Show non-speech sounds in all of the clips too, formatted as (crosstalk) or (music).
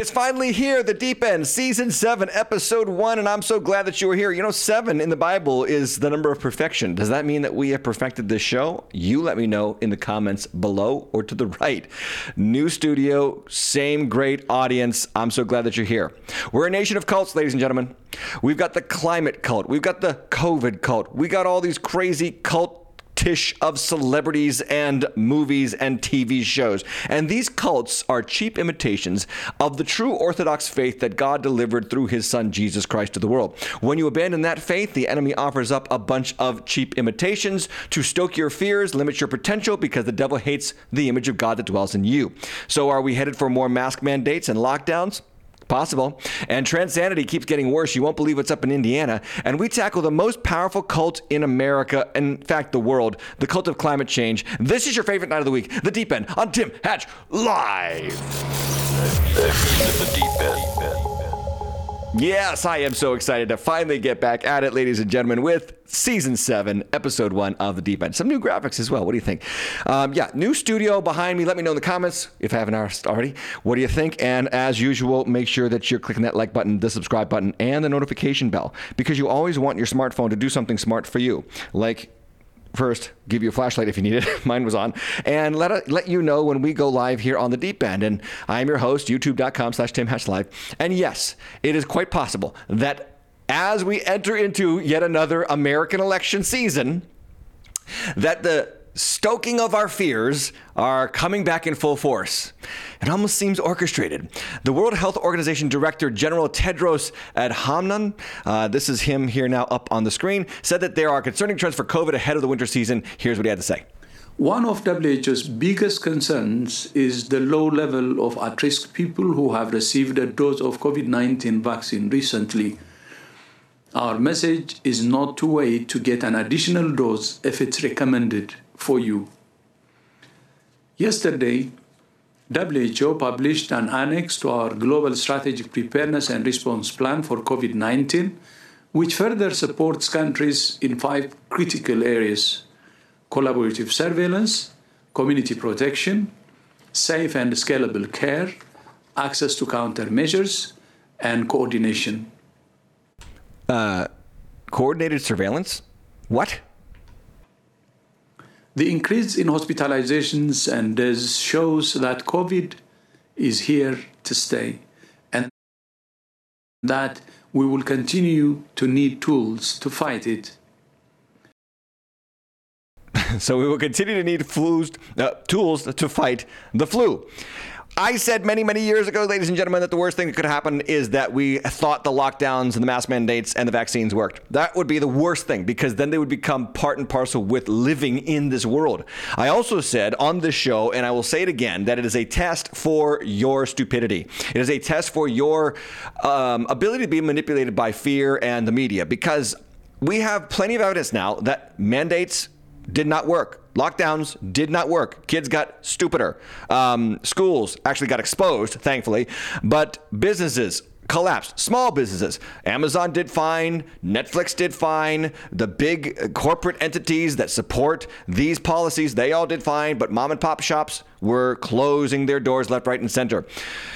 It's finally here, the deep end, season seven, episode one, and I'm so glad that you are here. You know, seven in the Bible is the number of perfection. Does that mean that we have perfected this show? You let me know in the comments below or to the (laughs) right. New studio, same great audience. I'm so glad that you're here. We're a nation of cults, ladies and gentlemen. We've got the climate cult, we've got the COVID cult, we got all these crazy cult of celebrities and movies and TV shows. And these cults are cheap imitations of the true Orthodox faith that God delivered through his son Jesus Christ to the world. When you abandon that faith, the enemy offers up a bunch of cheap imitations to stoke your fears, limit your potential, because the devil hates the image of God that dwells in you. So, are we headed for more mask mandates and lockdowns? Possible. And Transanity keeps getting worse. You won't believe what's up in Indiana. And we tackle the most powerful cult in America, in fact, the world, the cult of climate change. This is your favorite night of the week, The Deep End, on Tim Hatch Live. The deep end. Yes, I am so excited to finally get back at it, ladies and gentlemen, with season seven, episode one of The Deep End. Some new graphics as well. What do you think? Um, yeah, new studio behind me. Let me know in the comments if I haven't already. What do you think? And as usual, make sure that you're clicking that like button, the subscribe button, and the notification bell because you always want your smartphone to do something smart for you, like first give you a flashlight if you need it. (laughs) Mine was on. And let it, let you know when we go live here on the deep end. And i'm your host youtube.com slash tim hatch live. And yes it is quite possible that as we enter into yet another american election season that the stoking of our fears are coming back in full force. It almost seems orchestrated. The World Health Organization Director General Tedros Adhanom, uh, this is him here now up on the screen, said that there are concerning trends for COVID ahead of the winter season. Here's what he had to say. One of WHO's biggest concerns is the low level of at risk people who have received a dose of COVID 19 vaccine recently. Our message is not to wait to get an additional dose if it's recommended for you. Yesterday, WHO published an annex to our Global Strategic Preparedness and Response Plan for COVID 19, which further supports countries in five critical areas collaborative surveillance, community protection, safe and scalable care, access to countermeasures, and coordination. Uh, Coordinated surveillance? What? The increase in hospitalizations and deaths shows that COVID is here to stay and that we will continue to need tools to fight it. (laughs) So we will continue to need flus, uh, tools to fight the flu. I said many, many years ago, ladies and gentlemen, that the worst thing that could happen is that we thought the lockdowns and the mask mandates and the vaccines worked. That would be the worst thing because then they would become part and parcel with living in this world. I also said on this show, and I will say it again, that it is a test for your stupidity. It is a test for your um, ability to be manipulated by fear and the media because we have plenty of evidence now that mandates did not work. Lockdowns did not work. Kids got stupider. Um, schools actually got exposed, thankfully, but businesses collapsed. Small businesses. Amazon did fine. Netflix did fine. The big corporate entities that support these policies, they all did fine, but mom and pop shops were closing their doors left, right, and center.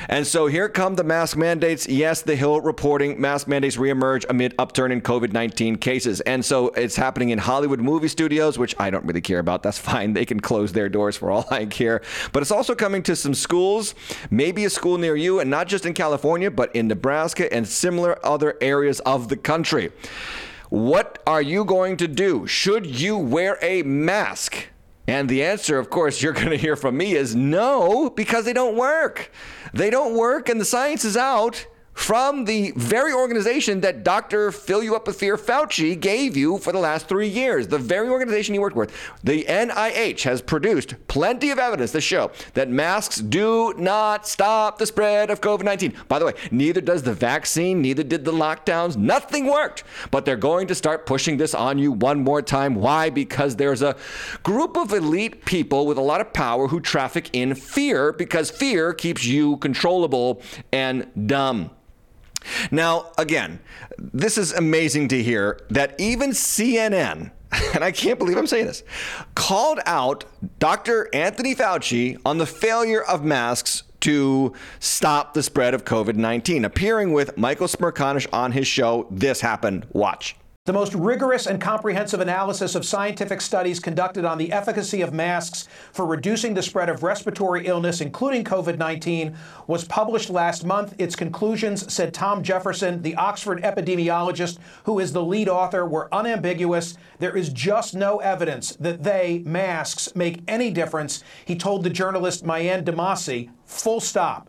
And so here come the mask mandates. Yes, the Hill reporting mask mandates reemerge amid upturn in COVID 19 cases. And so it's happening in Hollywood movie studios, which I don't really care about. That's fine. They can close their doors for all (laughs) I care. But it's also coming to some schools, maybe a school near you, and not just in California, but in Nebraska and similar other areas of the country. What are you going to do? Should you wear a mask? And the answer, of course, you're going to hear from me is no, because they don't work. They don't work, and the science is out from the very organization that Dr. Fill You Up with Fear Fauci gave you for the last three years. The very organization he worked with. The NIH has produced plenty of evidence to show that masks do not stop the spread of COVID 19. By the way, neither does the vaccine, neither did the lockdowns. Nothing worked. But they're going to start pushing this on you one more time. Why? Because there's a group of elite people with a lot of power who traffic in fear because fear keeps you controllable and dumb. Now, again, this is amazing to hear that even CNN, (laughs) and I can't believe I'm saying this, called out Dr. Anthony Fauci on the failure of masks to stop the spread of COVID 19. Appearing with Michael Smerconish on his show, this happened. Watch. The most rigorous and comprehensive analysis of scientific studies conducted on the efficacy of masks for reducing the spread of respiratory illness, including COVID 19, was published last month. Its conclusions, said Tom Jefferson, the Oxford epidemiologist who is the lead author, were unambiguous. There is just no evidence that they, masks, make any difference, he told the journalist Maryanne Demasi, full stop.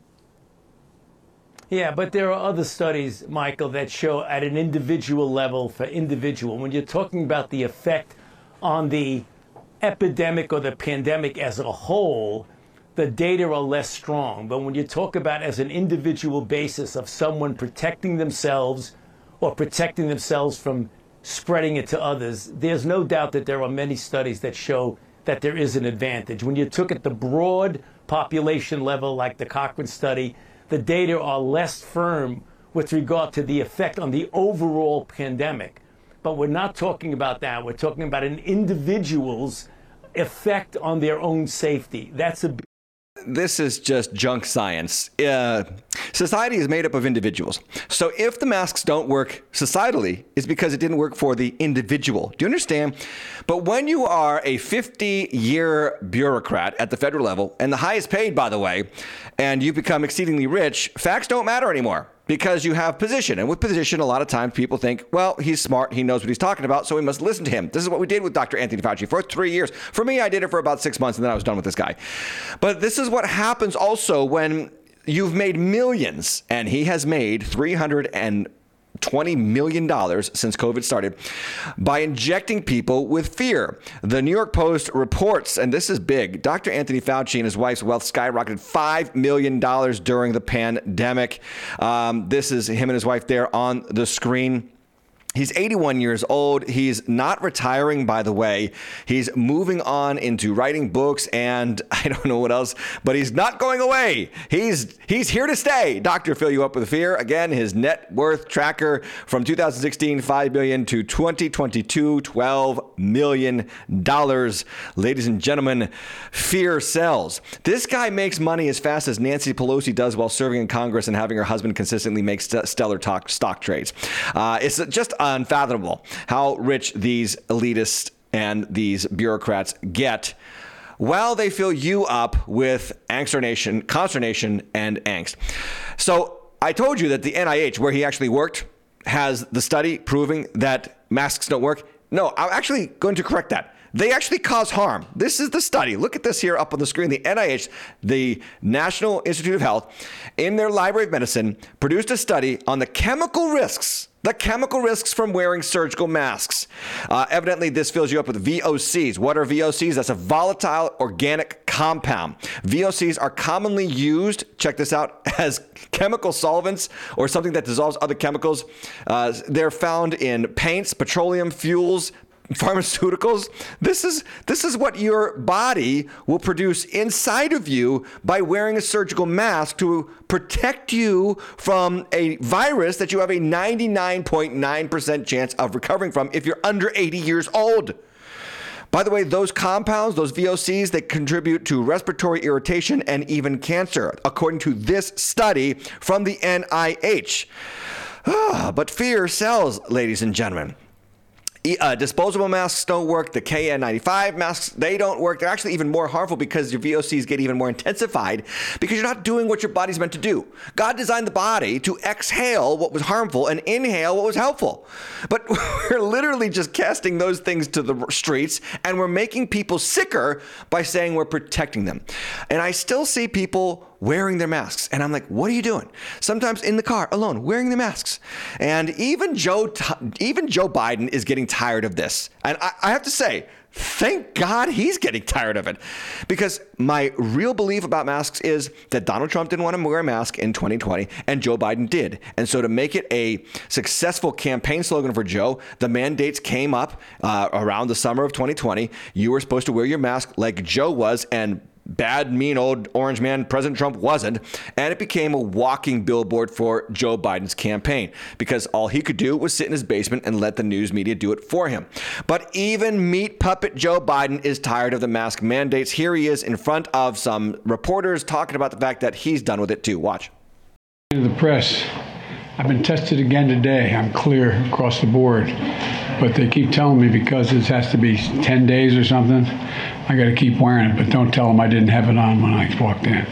Yeah, but there are other studies, Michael, that show at an individual level for individual, when you're talking about the effect on the epidemic or the pandemic as a whole, the data are less strong. But when you talk about as an individual basis of someone protecting themselves or protecting themselves from spreading it to others, there's no doubt that there are many studies that show that there is an advantage. When you took at the broad population level, like the Cochrane study, the data are less firm with regard to the effect on the overall pandemic. But we're not talking about that. We're talking about an individual's effect on their own safety. That's a this is just junk science. Uh, society is made up of individuals. So if the masks don't work societally, it's because it didn't work for the individual. Do you understand? But when you are a 50 year bureaucrat at the federal level, and the highest paid, by the way, and you become exceedingly rich, facts don't matter anymore because you have position. And with position, a lot of times people think, well, he's smart, he knows what he's talking about, so we must listen to him. This is what we did with Dr. Anthony Fauci for three years. For me, I did it for about six months and then I was done with this guy. But this is what happens also when you've made millions, and he has made 300 and $20 million since COVID started by injecting people with fear. The New York Post reports, and this is big Dr. Anthony Fauci and his wife's wealth skyrocketed $5 million during the pandemic. Um, this is him and his wife there on the screen. He's 81 years old. He's not retiring, by the way. He's moving on into writing books and (laughs) I don't know what else, but he's not going away. He's he's here to stay. Doctor fill you up with fear. Again, his net worth tracker from 2016, 5 billion to 2022, 12 million dollars. Ladies and gentlemen, fear sells. This guy makes money as fast as Nancy Pelosi does while serving in Congress and having her husband consistently make st- stellar talk, stock trades. Uh, it's just unfathomable how rich these elitists and these bureaucrats get while they fill you up with consternation, consternation and angst. So I told you that the NIH, where he actually worked, has the study proving that masks don't work. No, I'm actually going to correct that. They actually cause harm. This is the study. Look at this here up on the screen. The NIH, the National Institute of Health, in their Library of Medicine, produced a study on the chemical risks the chemical risks from wearing surgical masks. Uh, evidently, this fills you up with VOCs. What are VOCs? That's a volatile organic compound. VOCs are commonly used, check this out, (laughs) as chemical solvents or something that dissolves other chemicals. Uh, they're found in paints, petroleum fuels, pharmaceuticals this is this is what your body will produce inside of you by wearing a surgical mask to protect you from a virus that you have a 99.9% chance of recovering from if you're under 80 years old by the way, those compounds, those VOCs, they contribute to respiratory irritation and even cancer, according to this study from the NIH. Ah, but fear sells, ladies and gentlemen. Uh, disposable masks don't work. The KN95 masks, they don't work. They're actually even more harmful because your VOCs get even more intensified because you're not doing what your body's meant to do. God designed the body to exhale what was harmful and inhale what was helpful. But (laughs) we're literally just casting those things to the streets and we're making people sicker by saying we're protecting them. And I still see people wearing their masks. And I'm like, what are you doing? Sometimes in the car alone, wearing the masks. And even Joe, even Joe Biden is getting tired of this. And I, I have to say, Thank God he's getting tired of it. Because my real belief about masks is that Donald Trump didn't want to wear a mask in 2020 and Joe Biden did. And so to make it a successful campaign slogan for Joe, the mandates came up uh, around the summer of 2020. You were supposed to wear your mask like Joe was, and bad, mean old orange man President Trump wasn't. And it became a walking billboard for Joe Biden's campaign because all he could do was sit in his basement and let the news media do it for him. But even meat puppet Joe Biden is tired of the mask mandates. Here he is in front of some reporters talking about the fact that he's done with it too. Watch. The press, I've been tested again today. I'm clear across the board. But they keep telling me because this has to be 10 days or something, I got to keep wearing it. But don't tell them I didn't have it on when I walked in.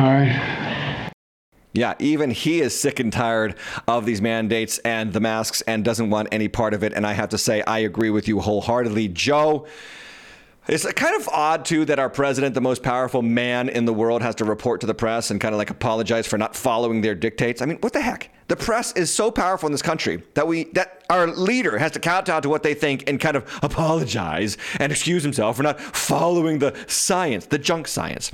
All right? Yeah, even he is sick and tired of these mandates and the masks and doesn't want any part of it. And I have to say, I agree with you wholeheartedly. Joe, it's kind of odd, too, that our president, the most powerful man in the world, has to report to the press and kind of like apologize for not following their dictates. I mean, what the heck? The press is so powerful in this country that we that our leader has to kowtow to what they think and kind of apologize and excuse himself for not following the science, the junk science.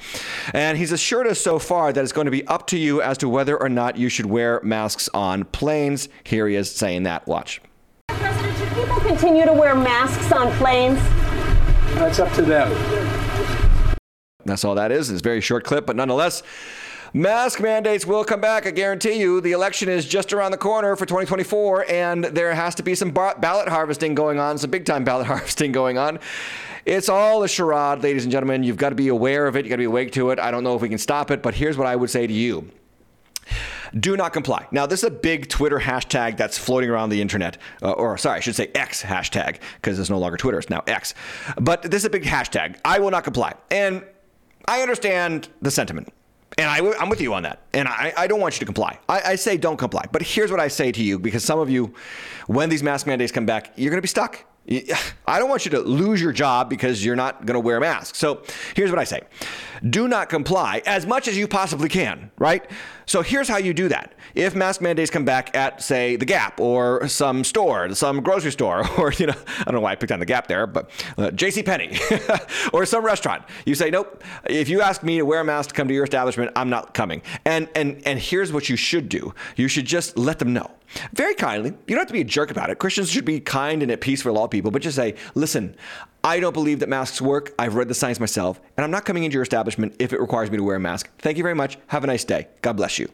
And he's assured us so far that it's going to be up to you as to whether or not you should wear masks on planes. Here he is saying that. Watch. President, should people continue to wear masks on planes? That's up to them. That's all that is. It's a very short clip, but nonetheless, mask mandates will come back. I guarantee you. The election is just around the corner for 2024, and there has to be some ballot harvesting going on, some big time ballot (laughs) harvesting going on. It's all a charade, ladies and gentlemen. You've got to be aware of it. You've got to be awake to it. I don't know if we can stop it, but here's what I would say to you do not comply. Now, this is a big Twitter hashtag that's floating around the internet, uh, or sorry, I should say X hashtag, because it's no longer Twitter, it's now X. But this is a big hashtag. I will not comply. And I understand the sentiment. And I, am with you on that. And I, I don't want you to comply. I, I, say don't comply. But here's what I say to you because some of you, when these mask mandates come back, you're going to be stuck. (sighs) I don't want you to lose your job because you're not going to wear a mask. So here's what I say do not comply as much as you possibly can, right? So here's how you do that. If mask mandates come back at, say, the Gap or some store, some grocery store, (laughs) or, you know, I don't know why I picked on the Gap there, but uh, J.C. Penney (laughs) or some restaurant, you say, nope, if you ask me to wear a mask to come to your establishment, I'm not coming. And, and, and here's what you should do you should just let them know. Very kindly. You don't have to be a jerk about it. Christians should be kind and at peace with all people, but just say, listen, I don't believe that masks work. I've read the science myself, and I'm not coming into your establishment if it requires me to wear a mask. Thank you very much. Have a nice day. God bless you.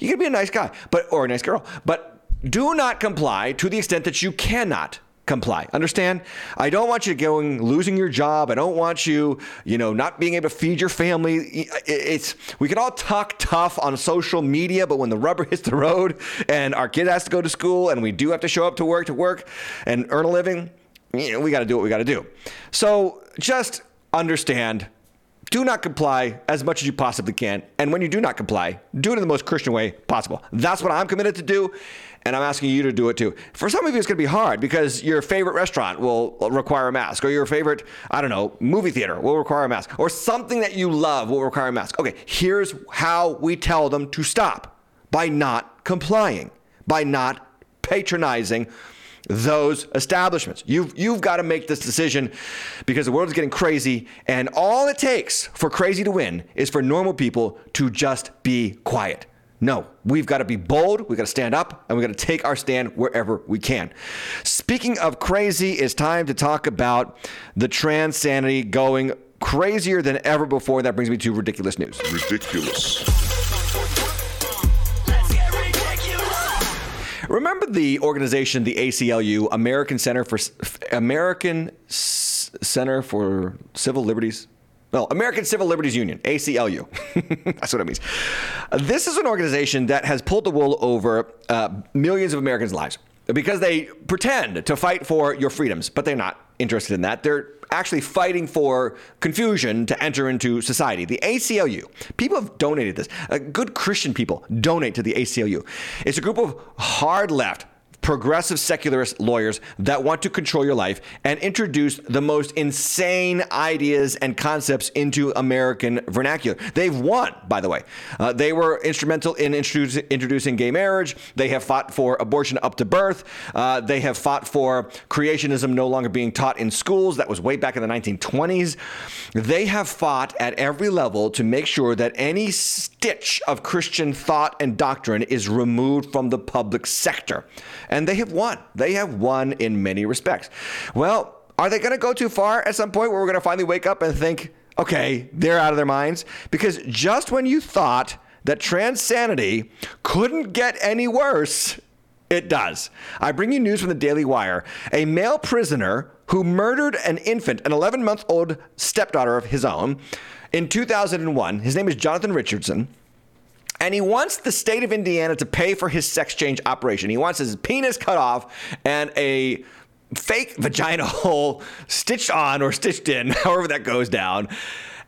You can be a nice guy, but or a nice girl, but do not comply to the extent that you cannot comply. Understand? I don't want you going losing your job. I don't want you, you know, not being able to feed your family. It's we can all talk tough on social media, but when the rubber hits the road and our kid has to go to school and we do have to show up to work to work and earn a living, you know, we got to do what we got to do. So just understand do not comply as much as you possibly can. And when you do not comply, do it in the most Christian way possible. That's what I'm committed to do. And I'm asking you to do it too. For some of you, it's going to be hard because your favorite restaurant will require a mask, or your favorite, I don't know, movie theater will require a mask, or something that you love will require a mask. Okay, here's how we tell them to stop by not complying, by not patronizing those establishments. You've, you've got to make this decision because the world is getting crazy, and all it takes for crazy to win is for normal people to just be quiet. No, we've got to be bold, we've got to stand up, and we've got to take our stand wherever we can. Speaking of crazy, it's time to talk about the trans sanity going crazier than ever before. That brings me to ridiculous news. Ridiculous. Remember the organization, the ACLU, American Center for American Center for Civil Liberties? Well, American Civil Liberties Union, ACLU. (laughs) That's what it means. This is an organization that has pulled the wool over uh, millions of Americans' lives because they pretend to fight for your freedoms, but they're not interested in that. They're actually fighting for confusion to enter into society. The ACLU, people have donated this. Uh, good Christian people donate to the ACLU. It's a group of hard left, progressive secularist lawyers that want to control your life and introduce the most insane ideas and concepts into American vernacular. They've won, by the way. Uh, they were instrumental in introducing, introducing gay marriage. They have fought for abortion up to birth. Uh, they have fought for creationism no longer being taught in schools. That was way back in the 1920s. They have fought at every level to make sure that any stitch of Christian thought and doctrine is removed from the public sector. And they have won. They have won in many respects. Well, are they going to go too far at some point where we're going to finally wake up and think, okay, they're out of their minds? Because just when you thought that transanity couldn't get any worse, it does. I bring you news from the Daily Wire. A male prisoner who murdered an infant, an 11 month old stepdaughter of his own, in 2001, his name is Jonathan Richardson. And he wants the state of Indiana to pay for his sex change operation. He wants his penis cut off and a fake vagina (laughs) hole stitched on or stitched in, (laughs) however that goes down.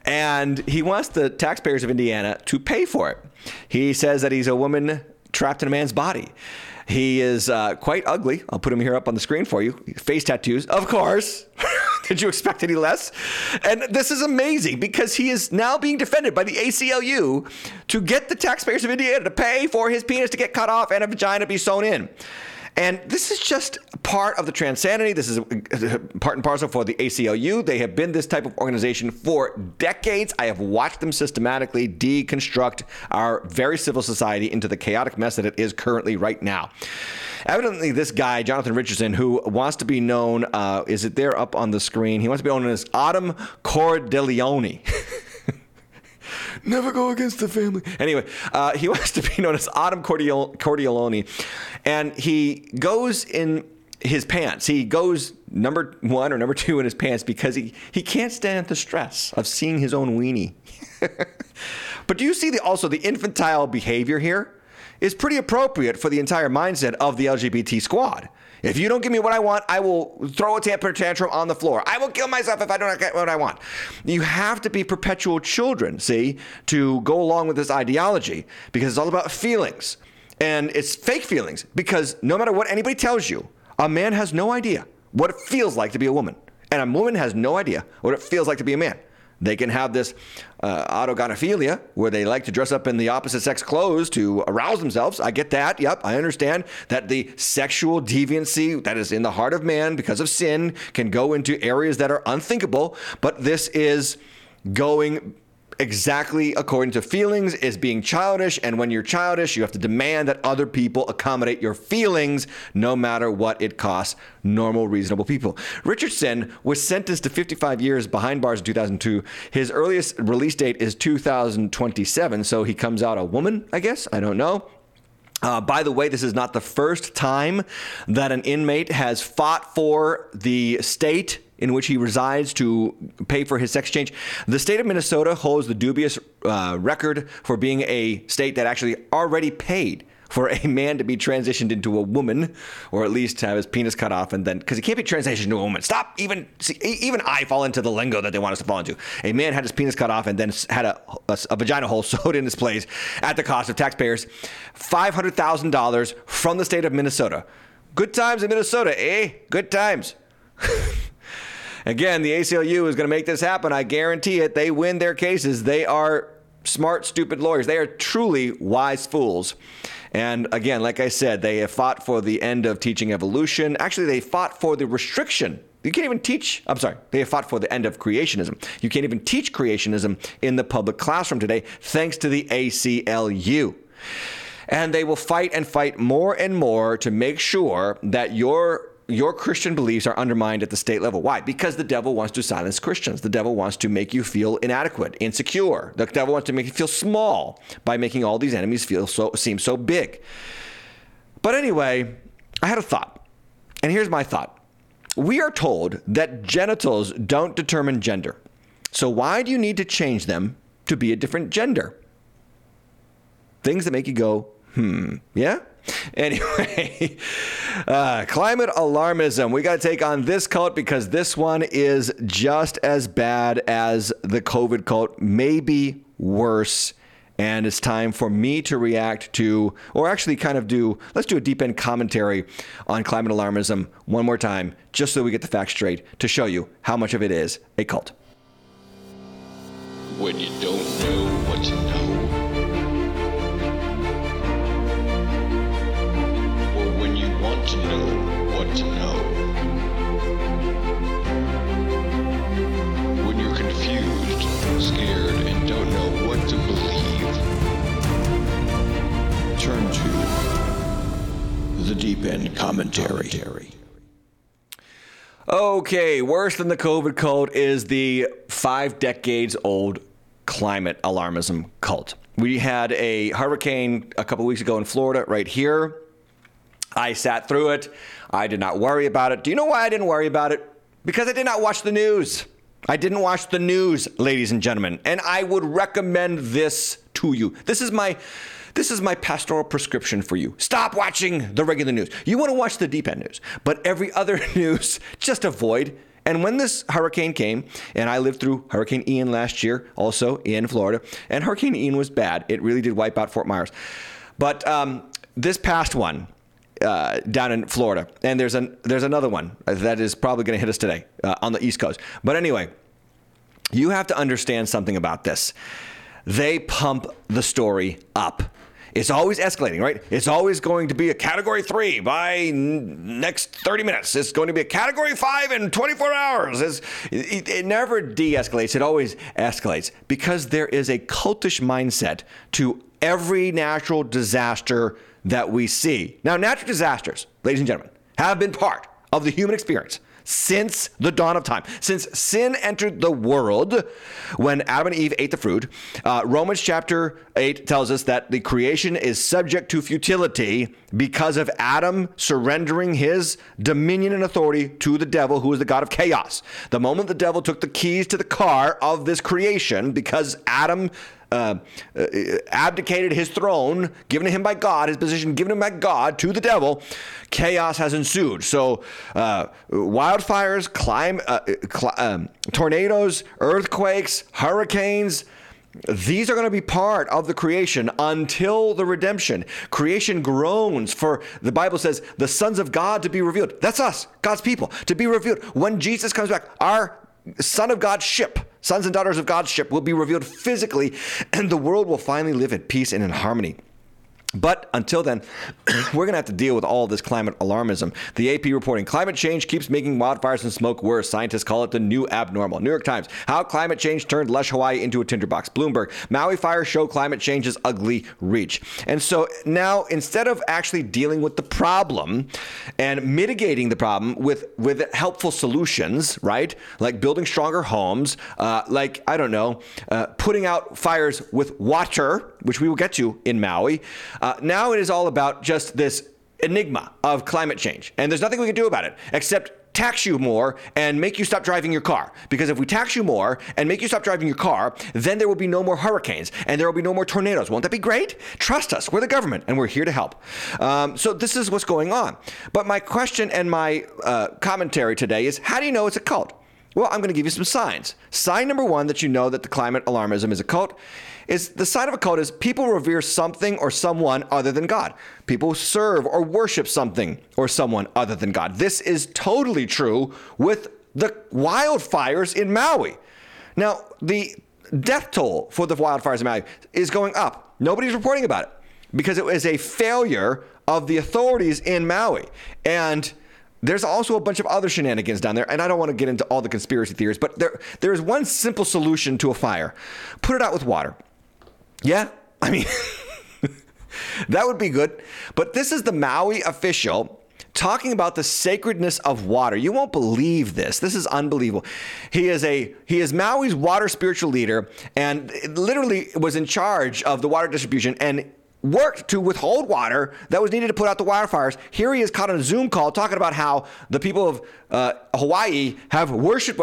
And he wants the taxpayers of Indiana to pay for it. He says that he's a woman trapped in a man's body. He is uh, quite ugly. I'll put him here up on the screen for you. Face tattoos, of course. (laughs) (laughs) Did you expect any less? And this is amazing because he is now being defended by the ACLU to get the taxpayers of Indiana to pay for his penis to get cut off and a vagina be sewn in. And this is just part of the Transanity. This is part and parcel for the ACLU. They have been this type of organization for decades. I have watched them systematically deconstruct our very civil society into the chaotic mess that it is currently right now. Evidently, this guy, Jonathan Richardson, who wants to be known, uh, is it there up on the screen? He wants to be known as Autumn Cordileone. (laughs) Never go against the family. Anyway, uh, he (laughs) wants to be known as Autumn Cordial- Cordialone. And he goes in his pants. He goes number one or number two in his pants because he, he can't stand the stress of seeing his own weenie. (laughs) but do you see the, also the infantile behavior here is pretty appropriate for the entire mindset of the LGBT squad. If you don't give me what I want, I will throw a temper tantrum on the floor. I will kill myself if I don't get what I want. You have to be perpetual children, see, to go along with this ideology because it's all about feelings. And it's fake feelings because no matter what anybody tells you, a man has no idea what it feels like to be a woman. And a woman has no idea what it feels like to be a man. They can have this uh, autogynephilia where they like to dress up in the opposite sex clothes to arouse themselves. I get that. Yep, I understand that the sexual deviancy that is in the heart of man because of sin can go into areas that are unthinkable. But this is going exactly according to feelings is being childish and when you're childish you have to demand that other people accommodate your feelings no matter what it costs normal reasonable people. Richardson was sentenced to 55 years behind bars in 2002 his earliest release date is 2027 so he comes out a woman i guess? I don't know. Uh, by the way, this is not the first time that an inmate has fought for the state in which he resides to pay for his sex change. The state of Minnesota holds the dubious uh, record for being a state that actually already paid for a man to be transitioned into a woman, or at least have his penis cut off, and then because he can't be transitioned to a woman. Stop! Even see, even I fall into the lingo that they want us to fall into. A man had his penis cut off and then had a, a, a vagina hole (laughs) sewed in his place at the cost of taxpayers, five hundred thousand dollars from the state of Minnesota. Good times in Minnesota, eh? Good times. (laughs) Again, the ACLU is going to make this happen. I guarantee it. They win their cases. They are smart, stupid lawyers. They are truly wise fools. And again, like I said, they have fought for the end of teaching evolution. Actually, they fought for the restriction. You can't even teach, I'm sorry, they have fought for the end of creationism. You can't even teach creationism in the public classroom today, thanks to the ACLU. And they will fight and fight more and more to make sure that your your Christian beliefs are undermined at the state level. Why? Because the devil wants to silence Christians. The devil wants to make you feel inadequate, insecure. The devil wants to make you feel small by making all these enemies feel so seem so big. But anyway, I had a thought. And here's my thought. We are told that genitals don't determine gender. So why do you need to change them to be a different gender? Things that make you go, hmm, yeah? (laughs) Anyway, uh, climate alarmism. We got to take on this cult because this one is just as bad as the COVID cult, maybe worse. and it's time for me to react to, or actually kind of do, let's do a deep end commentary on climate alarmism one more time, just so we get the facts straight to show you how much of it is a cult. When you don't know what to know. To know what to know. When you're confused, scared, and don't know what to believe. Turn to the Deep End Commentary. Okay, worse than the COVID cult is the five decades old climate alarmism cult. We had a hurricane a couple weeks ago in Florida, right here. I sat through it. I did not worry about it. Do you know why I didn't worry about it? Because I did not watch the news. I didn't watch the news, ladies and gentlemen, and I would recommend this to you. This is my this is my pastoral prescription for you. Stop watching the regular news. You want to watch the deep end news, but every (laughs) other news just avoid. And when this hurricane came, and I lived through Hurricane Ian last year, also in Florida, and Hurricane Ian was bad. It really did wipe out Fort Myers. But um, this past one, uh, down in Florida, and there's an there's another one that is probably going to hit us today uh, on the East Coast. But anyway, you have to understand something about this. They pump the story up. It's always escalating, right? It's always going to be a category three by n- next 30 minutes. It's going to be a category five in 24 hours. It, it never de escalates, it always escalates because there is a cultish mindset to every natural disaster that we see. Now, natural disasters, ladies and gentlemen, have been part of the human experience since the dawn of time. Since sin entered the world when Adam and Eve ate the fruit, uh, Romans chapter 8 tells us that the creation is subject to futility because of Adam surrendering his dominion and authority to the devil, who is the God of chaos. The moment the devil took the keys to the car of this creation, because Adam uh, uh, abdicated his throne, given to him by God, his position given him by God to the devil, chaos has ensued. So, uh, wildfires, climate, uh, cl- um, tornadoes, earthquakes, hurricanes. These are going to be part of the creation until the redemption. Creation groans for, the Bible says, the sons of God to be revealed. That's us, God's people, to be revealed. When Jesus comes back, our Son of God's ship, sons and daughters of God's ship, will be revealed physically, and the world will finally live at peace and in harmony. But until then, (clears throat) we're going to have to deal with all this climate alarmism. The AP reporting climate change keeps making wildfires and smoke worse. Scientists call it the new abnormal. New York Times, how climate change turned lush Hawaii into a tinderbox. Bloomberg, Maui fires show climate change's ugly reach. And so now, instead of actually dealing with the problem and mitigating the problem with, with helpful solutions, right? Like building stronger homes, uh, like, I don't know, uh, putting out fires with water, which we will get to in Maui. Uh, now it is all about just this enigma of climate change. And there's nothing we can do about it except tax you more and make you stop driving your car. Because if we tax you more and make you stop driving your car, then there will be no more hurricanes and there will be no more tornadoes. Won't that be great? Trust us. We're the government and we're here to help. Um, so this is what's going on. But my question and my uh, commentary today is how do you know it's a cult? Well, I'm going to give you some signs. Sign number one that you know that the climate alarmism is a cult is the sign of a cult is people revere something or someone other than God. People serve or worship something or someone other than God. This is totally true with the wildfires in Maui. Now, the death toll for the wildfires in Maui is going up. Nobody's reporting about it because it was a failure of the authorities in Maui. And there's also a bunch of other shenanigans down there, and I don't want to get into all the conspiracy theories, but there there is one simple solution to a fire: put it out with water. Yeah, I mean, (laughs) that would be good. But this is the Maui official talking about the sacredness of water. You won't believe this. This is unbelievable. He is a he is Maui's water spiritual leader and literally was in charge of the water distribution and worked to withhold water that was needed to put out the wildfires. Here he is caught on a Zoom call talking about how the people of uh, Hawaii have worshipped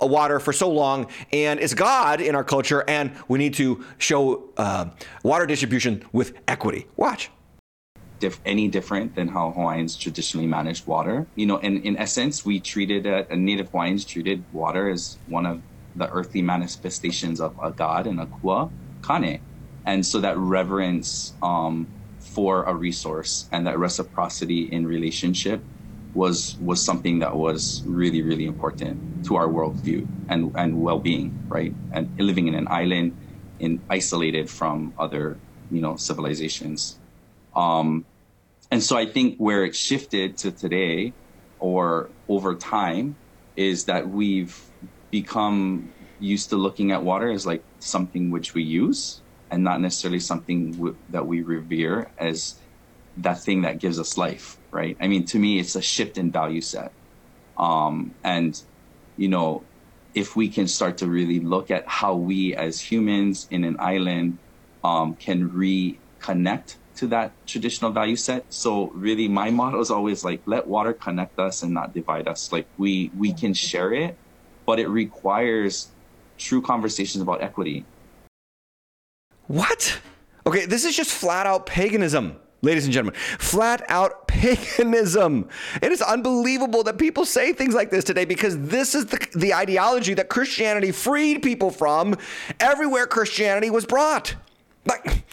water for so long and it's God in our culture, and we need to show uh, water distribution with equity. Watch. Dif- any different than how Hawaiians traditionally managed water. You know, in, in essence, we treated uh, Native Hawaiians treated water as one of the earthly manifestations of a god and a kua kane and so that reverence um, for a resource and that reciprocity in relationship was was something that was really really important to our worldview and and well-being right? And living in an island in isolated from other you know civilizations. Um, and so i think where it shifted to today or over time is that we've become used to looking at water as like something which we use and not necessarily something w- that we revere as that thing that gives us life, right? I mean, to me, it's a shift in value set. Um, and, you know, if we can start to really look at how we as humans in an island um, can reconnect to that traditional value set. So really my motto is always like let water connect us and not divide us. Like we we can share it, but it requires true conversations about equity. What? Okay, this is just flat out paganism. Ladies and gentlemen, flat out (laughs) paganism. It is unbelievable that people say things like this today because this is the, the ideology that Christianity freed people from everywhere Christianity was brought. Like,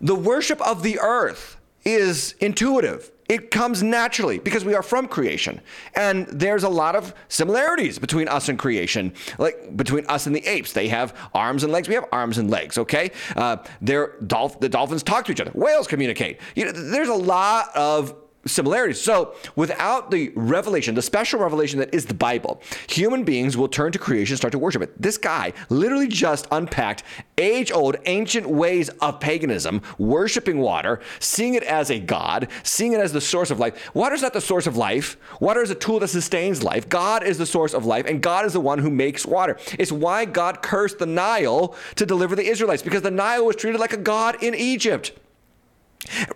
the worship of the earth is intuitive. It comes naturally because we are from creation. And there's a lot of similarities between us and creation, like between us and the apes. They have arms and legs. We have arms and legs, okay? Uh, dolph- the dolphins talk to each other. Whales communicate. You know, there's a lot of similarities. So, without the revelation, the special revelation that is the Bible, human beings will turn to creation, start to worship it. This guy literally just unpacked age old, ancient ways of paganism, worshiping water, seeing it as a god, seeing it as the source of life. Water is not the source of life, water is a tool that sustains life. God is the source of life, and God is the one who makes water. It's why God cursed the Nile to deliver the Israelites, because the Nile was treated like a god in Egypt.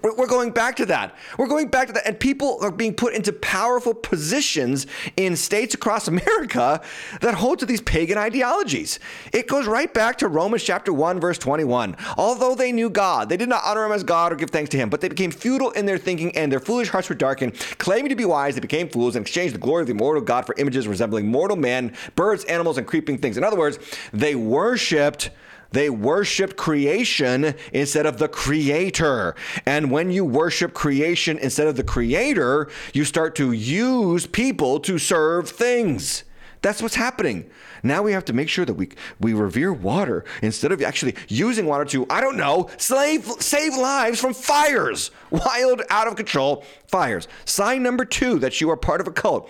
We're going back to that. We're going back to that. And people are being put into powerful positions in states across (laughs) America that hold to these pagan ideologies. It goes right back to Romans chapter 1, verse 21. Although they knew God, they did not honor him as God or give thanks to him, but they became futile in their thinking and their foolish hearts were darkened. Claiming to be wise, they became fools and exchanged the glory of the immortal God for images resembling mortal man, birds, animals, and creeping things. In other words, they worshiped they worshiped creation instead of the creator. And when you worship creation instead of the creator, you start to use people to serve things. That's what's happening. Now we have to make sure that we we revere water instead of actually using water to, I don't know, slave, save lives from fires, (laughs) wild, out of control fires. Sign number two that you are part of a cult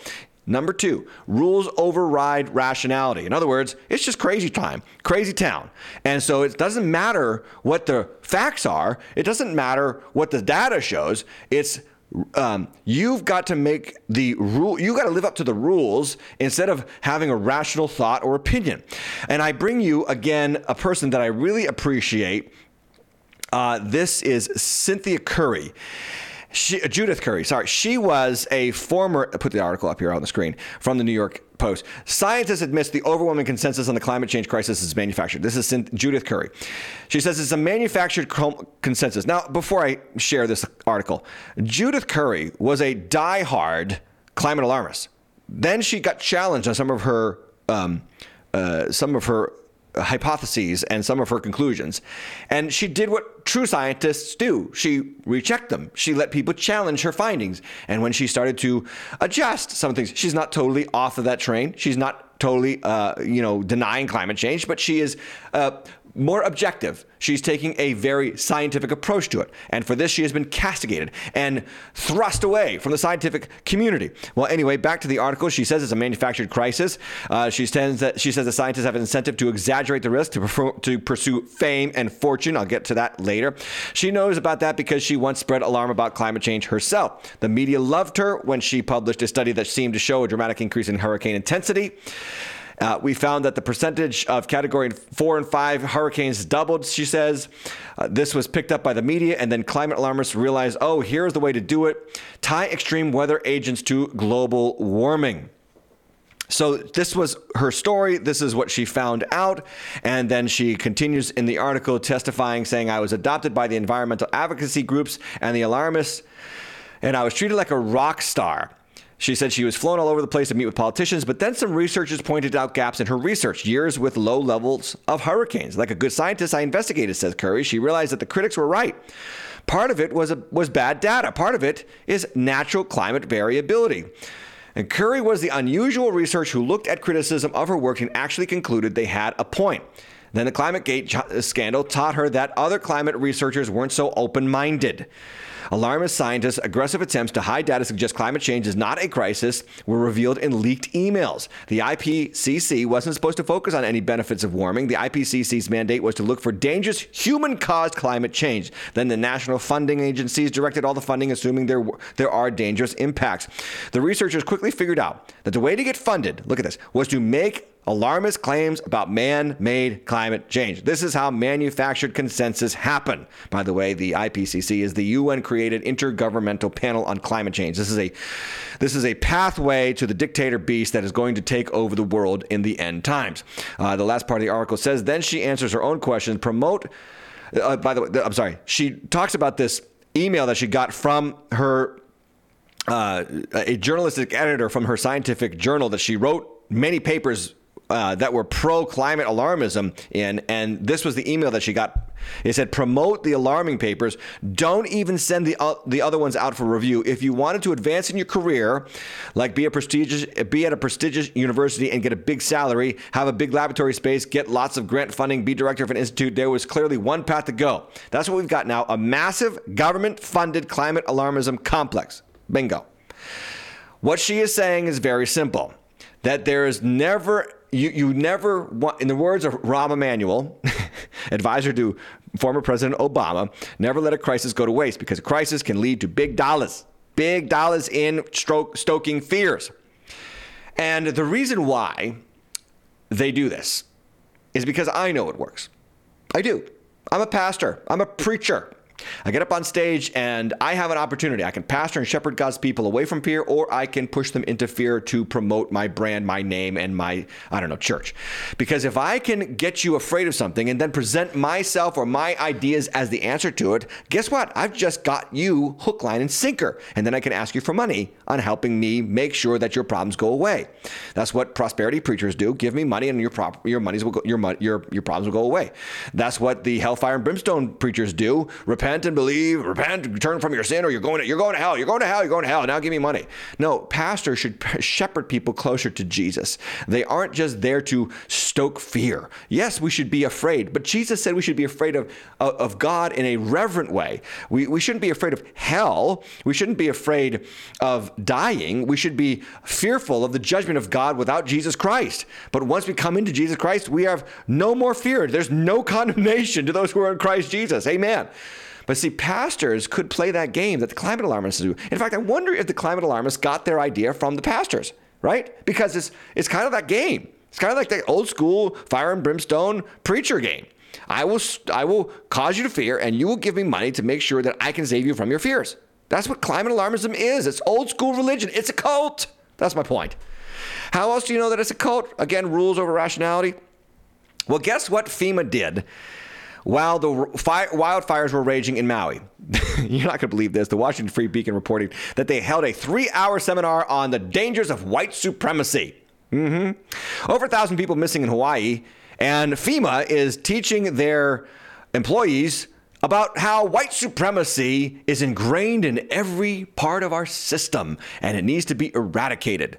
Number two, rules override rationality. In other words, it's just crazy time, crazy town. And so it doesn't matter what the facts are, it doesn't matter what the data shows. It's um, you've got to make the rule, you've got to live up to the rules instead of having a rational thought or opinion. And I bring you again a person that I really appreciate. Uh, this is Cynthia Curry. She, Judith Curry, sorry, she was a former. Put the article up here on the screen from the New York Post. Scientists admits the overwhelming consensus on the climate change crisis is manufactured. This is Judith Curry. She says it's a manufactured consensus. Now, before I share this article, Judith Curry was a die-hard climate alarmist. Then she got challenged on some of her um, uh, some of her hypotheses and some of her conclusions. And she did what true scientists do. She rechecked them. She let people challenge her findings. And when she started to adjust some things, she's not totally off of that train. She's not totally, uh, you know, denying climate change, but she is uh, more objective. She's taking a very scientific approach to it. And for this, she has been castigated and thrust away from the scientific community. Well, anyway, back to the article. She says it's a manufactured crisis. Uh, she, says that, she says the scientists have an incentive to exaggerate the risk to, to pursue fame and fortune. I'll get to that later. She knows about that because she once spread alarm about climate change herself. The media loved her when she published a study that seemed to show a dramatic increase in hurricane intensity. Uh, we found that the percentage of category four and five hurricanes doubled, she says. Uh, this was picked up by the media, and then climate alarmists realized, oh, here's the way to do it tie extreme weather agents to global warming. So this was her story. This is what she found out. And then she continues in the article testifying, saying, I was adopted by the environmental advocacy groups and the alarmists, and I was treated like a rock star. She said she was flown all over the place to meet with politicians, but then some researchers pointed out gaps in her research. Years with low levels of hurricanes. Like a good scientist, I investigated, says Curry. She realized that the critics were right. Part of it was a, was bad data. Part of it is natural climate variability. And Curry was the unusual researcher who looked at criticism of her work and actually concluded they had a point. Then the ClimateGate scandal taught her that other climate researchers weren't so open minded. Alarmist scientists' aggressive attempts to hide data suggest climate change is not a crisis were revealed in leaked emails. The IPCC wasn't supposed to focus on any benefits of warming. The IPCC's mandate was to look for dangerous human caused climate change. Then the national funding agencies directed all the funding, assuming there, there are dangerous impacts. The researchers quickly figured out that the way to get funded, look at this, was to make alarmist claims about man made climate change. This is how manufactured consensus happen. By the way, the IPCC is the UN created intergovernmental panel on climate change. This is a this is a pathway to the dictator beast that is going to take over the world in the end times. Uh, the last part of the article says then she answers her own questions, promote uh, by the way, I'm sorry. She talks about this email that she got from her uh, a journalistic editor from her scientific journal that she wrote many papers uh, that were pro climate alarmism in, and this was the email that she got. It said, "Promote the alarming papers. Don't even send the uh, the other ones out for review. If you wanted to advance in your career, like be a prestigious, be at a prestigious university and get a big salary, have a big laboratory space, get lots of grant funding, be director of an institute, there was clearly one path to go. That's what we've got now: a massive government-funded climate alarmism complex. Bingo." What she is saying is very simple that there is never you, you never want, in the words of Rahm Emanuel, (laughs) advisor to former President Obama, never let a crisis go to waste because a crisis can lead to big dollars, big dollars in stroke, stoking fears. And the reason why they do this is because I know it works. I do. I'm a pastor, I'm a preacher. I get up on stage and I have an opportunity. I can pastor and shepherd God's people away from fear, or I can push them into fear to promote my brand, my name, and my, I don't know, church. Because if I can get you afraid of something and then present myself or my ideas as the answer to it, guess what? I've just got you hook, line, and sinker. And then I can ask you for money on helping me make sure that your problems go away. That's what prosperity preachers do. Give me money and your prop, your monies will go, your, your, your problems will go away. That's what the hellfire and brimstone preachers do. Repent repent and believe, repent, turn from your sin, or you're going to, you're going to hell, you're going to hell, you're going to hell. Now give me money. No, pastors should shepherd people closer to Jesus. They aren't just there to stoke fear. Yes, we should be afraid, but Jesus said we should be afraid of, of God in a reverent way. We, we shouldn't be afraid of hell. We shouldn't be afraid of dying. We should be fearful of the judgment of God without Jesus Christ. But once we come into Jesus Christ, we have no more fear. There's no (laughs) condemnation to those who are in Christ Jesus. Amen. But see, pastors could play that game that the climate alarmists do. In fact, I wonder if the climate alarmists got their idea from the pastors, right? Because it's it's kind of that game. It's kind of like the old school fire and brimstone preacher game. I will I will cause you to fear, and you will give me money to make sure that I can save you from your fears. That's what climate alarmism is. It's old school religion. It's a cult. That's my point. How else do you know that it's a cult? Again, rules over rationality. Well, guess what FEMA did while the fire, wildfires were raging in Maui. (laughs) You're not going to believe this. The Washington Free Beacon reported that they held a three hour seminar on the dangers of white supremacy. Mm-hmm. Over a thousand people missing in Hawaii, and FEMA is teaching their employees about how white supremacy is ingrained in every part of our system and it needs to be eradicated.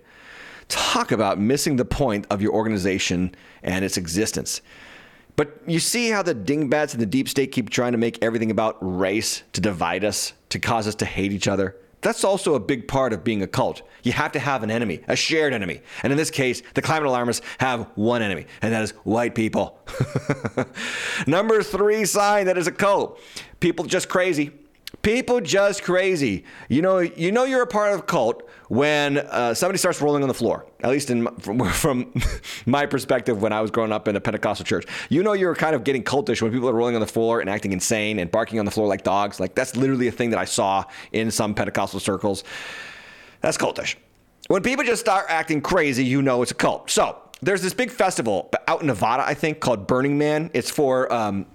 Talk about missing the point of your organization and its existence. But you see how the dingbats in the deep state keep trying to make everything about race to divide us, to cause us to hate each other? That's also a big part of being a cult. You have to have an enemy, a shared enemy. And in this case, the climate alarmists have one enemy, and that is white people. (laughs) Number three sign that is a cult people just crazy. People just crazy. You know, you know you're a part of a cult when uh, somebody starts rolling on the floor. At least in from, (laughs) from my perspective, when I was growing up in a Pentecostal church, you know you're kind of getting cultish when people are rolling on the floor and acting insane and barking on the floor like dogs. Like that's literally a thing that I saw in some Pentecostal circles. That's cultish. When people just start acting crazy, you know it's a cult. So there's this big festival out in Nevada, I think, called Burning Man. It's for um,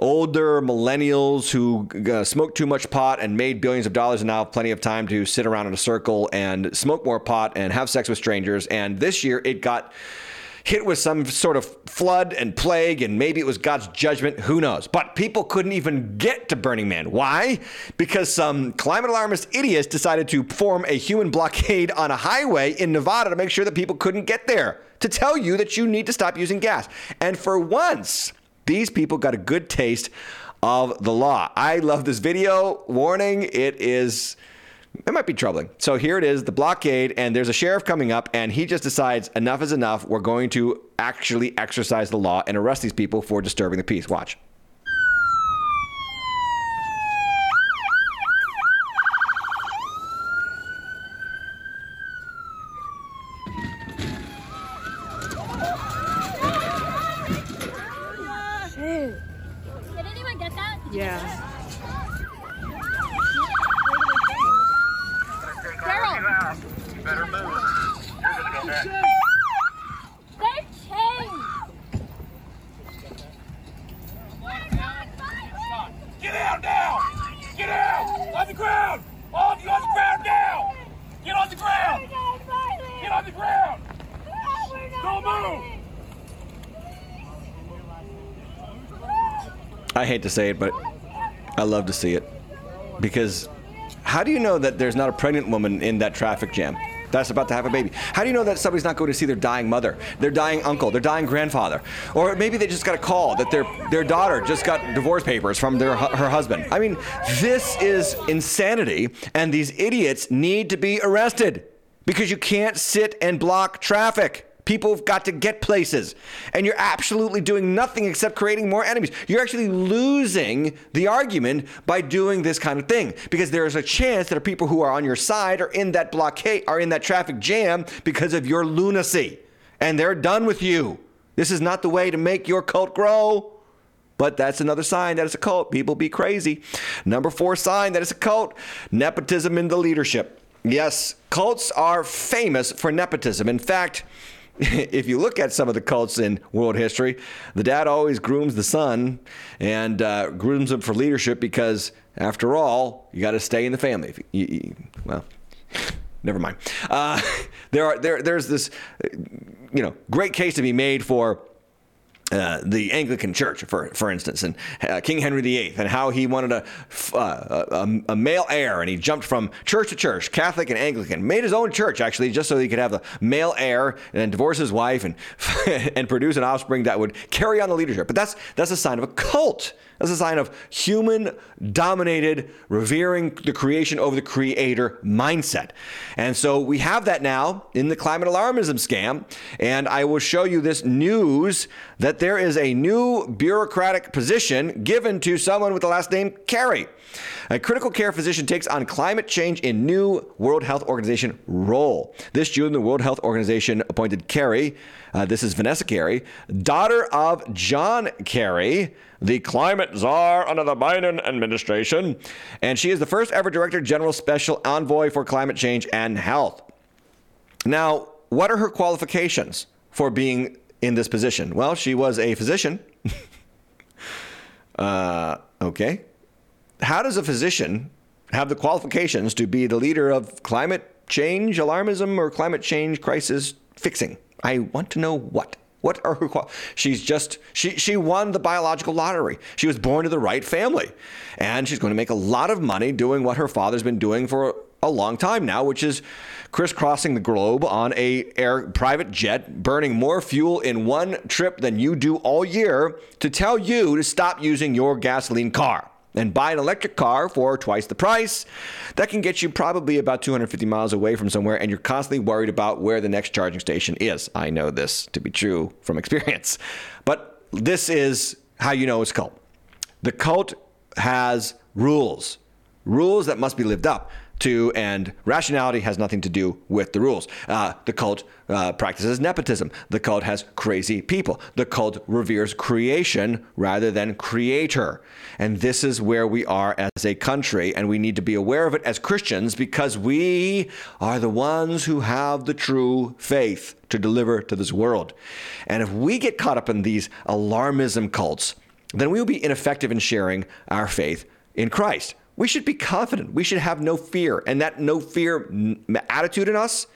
older millennials who uh, smoked too much pot and made billions of dollars and now have plenty of time to sit around in a circle and smoke more pot and have sex with strangers. And this year it got hit with some sort of flood and plague, and maybe it was God's judgment. Who knows? But people couldn't even get to Burning Man. Why? Because some climate alarmist idiots decided to form a human blockade on a highway in Nevada to make sure that people couldn't get there, to tell you that you need to stop using gas. And for once, these people got a good taste of the law. I love this video. Warning, it is it might be troubling. So here it is, the blockade, and there's a sheriff coming up, and he just decides enough is enough. We're going to actually exercise the law and arrest these people for disturbing the peace. Watch. Did anyone get that? Yeah. Daryl. Better move. You're gonna go back. They changed. Get out now! Get out! On the ground! All of you on the ground now! Get on the ground! Get on the ground! Don't move! I hate to say it, but I love to see it. Because how do you know that there's not a pregnant woman in that traffic jam that's about to have a baby? How do you know that somebody's not going to see their dying mother, their dying uncle, their dying grandfather? Or maybe they just got a call that their, their daughter just got divorce papers from their, her husband. I mean, this is insanity, and these idiots need to be arrested because you can't sit and block traffic. People have got to get places. And you're absolutely doing nothing except creating more enemies. You're actually losing the argument by doing this kind of thing because there is a chance that people who are on your side are in that blockade, are in that traffic jam because of your lunacy. And they're done with you. This is not the way to make your cult grow. But that's another sign that it's a cult. People be crazy. Number four sign that it's a cult nepotism in the leadership. Yes, cults are famous for nepotism. In fact, (laughs) if you look at some of the cults in world history, the dad always grooms the son and uh, grooms him for leadership because, after all, you got to stay in the family. You, you, well, (laughs) never mind. Uh, (laughs) there are there there's this, you know, great case to be made for. Uh, the Anglican Church, for for instance, and uh, King Henry VIII, and how he wanted a, uh, a, a male heir, and he jumped from church to church, Catholic and Anglican, made his own church actually, just so he could have the male heir and divorce his wife and (laughs) and produce an offspring that would carry on the leadership. But that's that's a sign of a cult. That's a sign of human dominated, revering the creation over the creator mindset. And so we have that now in the climate alarmism scam. And I will show you this news that there is a new bureaucratic position given to someone with the last name Kerry. A critical care physician takes on climate change in new World Health Organization role. This June, the World Health Organization appointed Kerry. Uh, this is Vanessa Kerry, daughter of John Kerry, the climate czar under the Biden administration. And she is the first ever Director General Special Envoy for Climate Change and Health. Now, what are her qualifications for being in this position? Well, she was a physician. (laughs) uh, okay. How does a physician have the qualifications to be the leader of climate change alarmism or climate change crisis fixing? I want to know what. What are her qual? She's just she she won the biological lottery. She was born to the right family, and she's going to make a lot of money doing what her father's been doing for a long time now, which is crisscrossing the globe on a air private jet, burning more fuel in one trip than you do all year to tell you to stop using your gasoline car and buy an electric car for twice the price. That can get you probably about 250 miles away from somewhere, and you're constantly worried about where the next charging station is. I know this to be true from (laughs) experience. But this is how you know it's cult. The cult has rules, rules that must be lived up to, and rationality has nothing to do with the rules. Uh, the cult uh, practices nepotism. The cult has crazy people. The cult reveres creation rather than creator. And this is where we are as a country, and we need to be aware of it as Christians because we are the ones who have the true faith to deliver to this world. And if we get caught up in these alarmism cults, then we will be ineffective in sharing our faith in Christ. We should be confident. We should have no fear. And that no fear attitude in us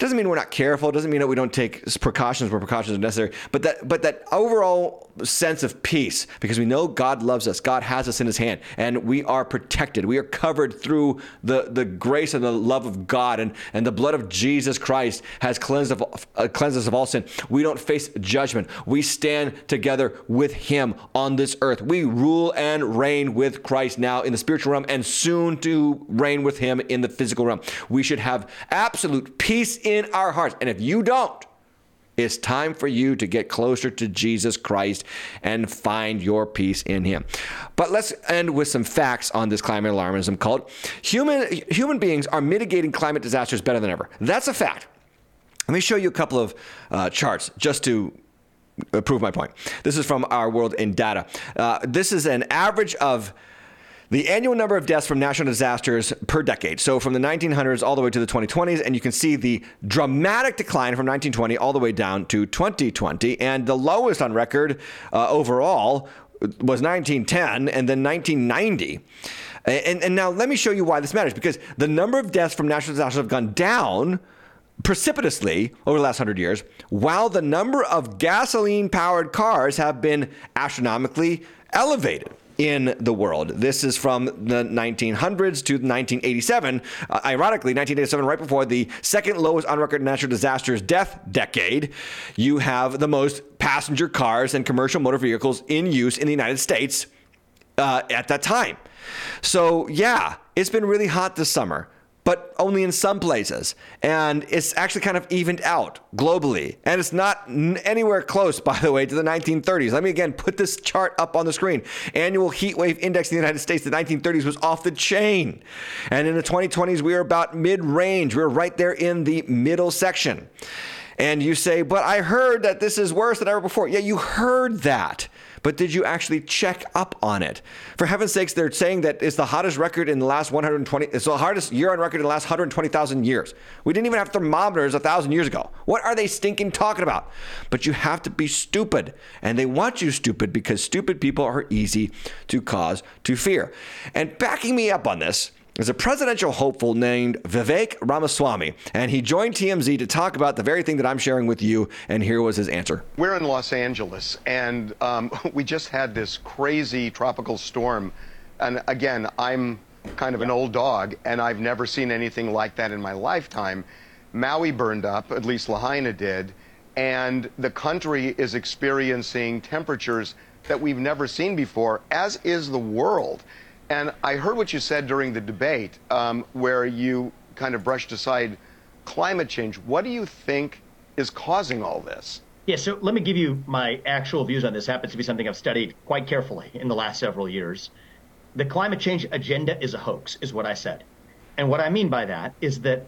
doesn't mean we're not careful. Doesn't mean that we don't take precautions where precautions are necessary. But that, but that overall sense of peace, because we know God loves us, God has us in His hand, and we are protected. We are covered through the, the grace and the love of God, and, and the blood of Jesus Christ has cleansed, of, uh, cleansed us of all sin. We don't face judgment. We stand together with Him on this earth. We rule and reign with Christ now in the spiritual realm, and soon to reign with Him in the physical realm. We should have absolute peace in our hearts. And if you don't, it's time for you to get closer to Jesus Christ and find your peace in Him. But let's end with some facts on this climate alarmism cult. Human, human beings are mitigating climate disasters better than ever. That's a fact. Let me show you a couple of uh, charts just to prove my point. This is from our world in data. Uh, this is an average of the annual number of deaths from natural disasters per decade. So from the 1900s all the way to the 2020s, and you can see the dramatic decline from 1920 all the way down to 2020. And the lowest on record uh, overall was 1910 and then 1990. And, and now let me show you why this matters because the number of deaths from natural disasters have gone down precipitously over the last hundred years, while the number of gasoline powered cars have been astronomically elevated in the world. This is from the 1900s to 1987. Uh, ironically, 1987, right before the second lowest on record natural disasters death decade, you have the most passenger cars and commercial motor vehicles in use in the United States uh, at that time. So, yeah, it's been really hot this summer but only in some places. And it's actually kind of evened out globally. And it's not anywhere close, by the way, to the 1930s. Let me again put this chart up on the screen. Annual heat wave index in the United States, the 1930s was off the chain. And in the 2020s, we were about mid range. We we're right there in the middle section. And you say, but I heard that this is worse than ever before. Yeah, you heard that but did you actually check up on it? For heaven's sakes, they're saying that it's the hottest record in the last 120, it's the hardest year on record in the last 120,000 years. We didn't even have thermometers a thousand years ago. What are they stinking talking about? But you have to be stupid, and they want you stupid because stupid people are easy to cause to fear. And backing me up on this, is a presidential hopeful named Vivek Ramaswamy, and he joined TMZ to talk about the very thing that I'm sharing with you. And here was his answer. We're in Los Angeles, and um, (laughs) we just had this crazy tropical storm. And again, I'm kind of an old dog, and I've never seen anything like that in my lifetime. Maui burned up, at least Lahaina did, and the country is experiencing temperatures that we've never seen before, as is the world. And I heard what you said during the debate, um, where you kind of brushed aside climate change. What do you think is causing all this? Yeah, so let me give you my actual views on this. It Happens to be something I've studied quite carefully in the last several years. The climate change agenda is a hoax, is what I said. And what I mean by that is that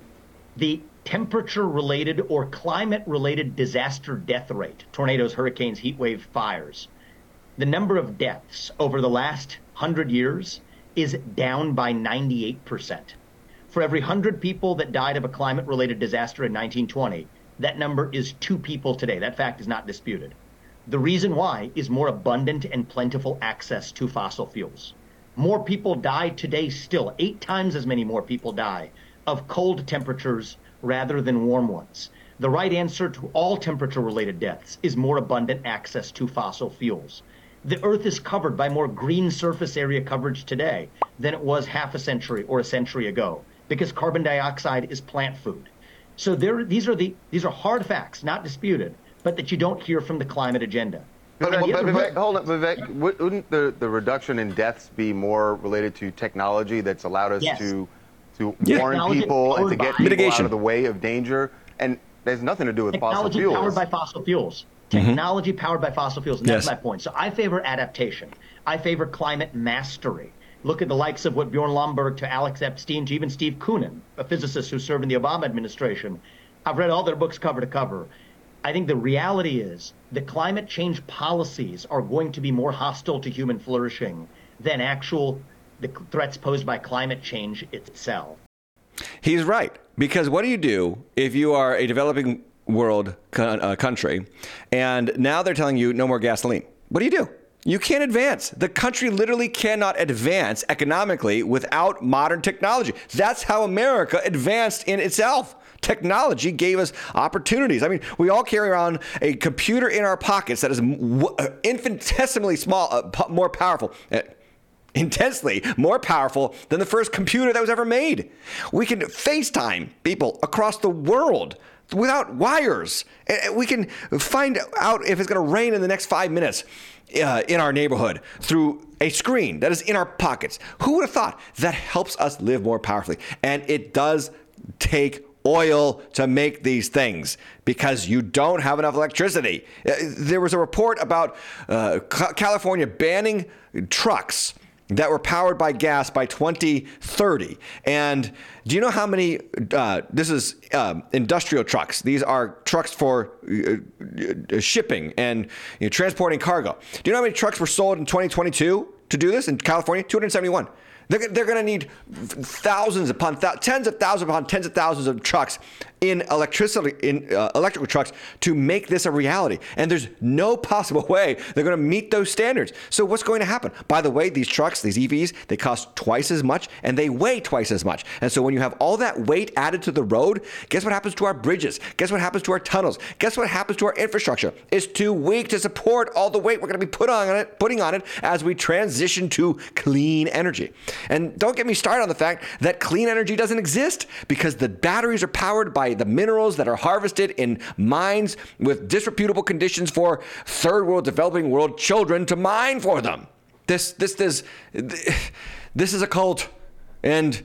the temperature related or climate related disaster death rate, tornadoes, hurricanes, heat wave, fires, the number of deaths over the last 100 years is down by 98%. For every 100 people that died of a climate related disaster in 1920, that number is two people today. That fact is not disputed. The reason why is more abundant and plentiful access to fossil fuels. More people die today still, eight times as many more people die of cold temperatures rather than warm ones. The right answer to all temperature related deaths is more abundant access to fossil fuels the Earth is covered by more green surface area coverage today than it was half a century or a century ago because carbon dioxide is plant food. So there, these are the these are hard facts, not disputed, but that you don't hear from the climate agenda. But, but, but Vivek, hold up, Vivek. Wouldn't the, the reduction in deaths be more related to technology that's allowed us yes. to to yeah. warn technology people and to get people mitigation. out of the way of danger? And there's nothing to do with technology fossil fuels. powered by fossil fuels. Mm-hmm. technology mm-hmm. powered by fossil fuels. And that's yes. my point. So I favor adaptation. I favor climate mastery. Look at the likes of what Bjorn Lomborg to Alex Epstein to even Steve Koonin, a physicist who served in the Obama administration. I've read all their books cover to cover. I think the reality is the climate change policies are going to be more hostile to human flourishing than actual the threats posed by climate change itself. He's right. Because what do you do if you are a developing world uh, country, and now they're telling you no more gasoline. What do you do? You can't advance. The country literally cannot advance economically without modern technology. That's how America advanced in itself. Technology gave us opportunities. I mean, we all carry around a computer in our pockets that is uh, infinitesimally small, uh, p- more powerful. Uh, intensely more powerful than the first computer that was ever made. We can FaceTime people across the world without wires. We can find out if it's going to rain in the next five minutes uh, in our neighborhood through a screen that is in our pockets. Who would have thought that helps us live more powerfully? And it does take oil to make these things because you don't have enough electricity. Uh, There was a report about uh, California banning trucks that were powered by gas by 2030. And do you know how many? Uh, this is um, industrial trucks. These are trucks for uh, uh, shipping and you know, transporting cargo. Do you know how many trucks were sold in 2022 to do this in California? 271. They're, they're going to need thousands upon thou- tens of thousands upon tens of thousands of trucks in electricity in uh, electrical trucks to make this a reality. And there's no possible way they're going to meet those standards. So what's going to happen? By the way, these trucks, these EVs, they cost twice as much and they weigh twice as much. And so when you have all that weight added to the road, guess what happens to our bridges? Guess what happens to our tunnels? Guess what happens to our infrastructure? It's too weak to support all the weight we're going to be put on it, putting on it as we transition to clean energy. And don't get me started on the fact that clean energy doesn't exist because the batteries are powered by the minerals that are harvested in mines with disreputable conditions for third world, developing world children to mine for them. This, this, this, this is a cult. And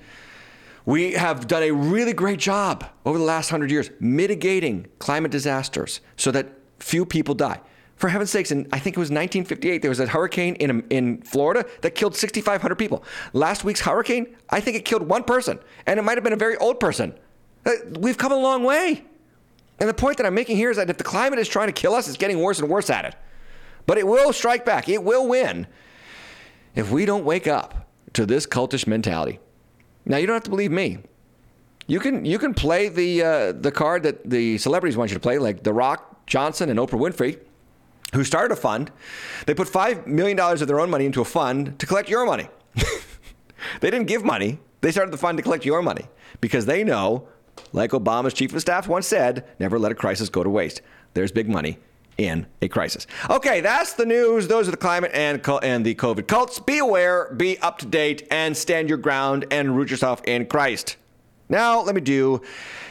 we have done a really great job over the last hundred years mitigating climate disasters so that few people die. For heaven's sakes, in I think it was 1958, there was a hurricane in, in Florida that killed 6,500 people. Last week's hurricane, I think it killed one person, and it might have been a very old person. Uh, We've come a long way. And the point that I'm making here is that if the climate is trying to kill us, it's getting worse and worse at it. But it will strike back, it will win if we don't wake up to this cultish mentality. Now, you don't have to believe me. You can you can play the uh, the card that the celebrities want you to play, like The Rock, Johnson, and Oprah Winfrey, who started a fund. They put five million dollars of their own money into a fund to collect your money. (laughs) they didn't give money; they started the fund to collect your money because they know, like Obama's chief of staff once said, "Never let a crisis go to waste." There's big money in a crisis. Okay, that's the news. Those are the climate and and the COVID cults. Be aware, be up to date, and stand your ground and root yourself in Christ. Now, let me do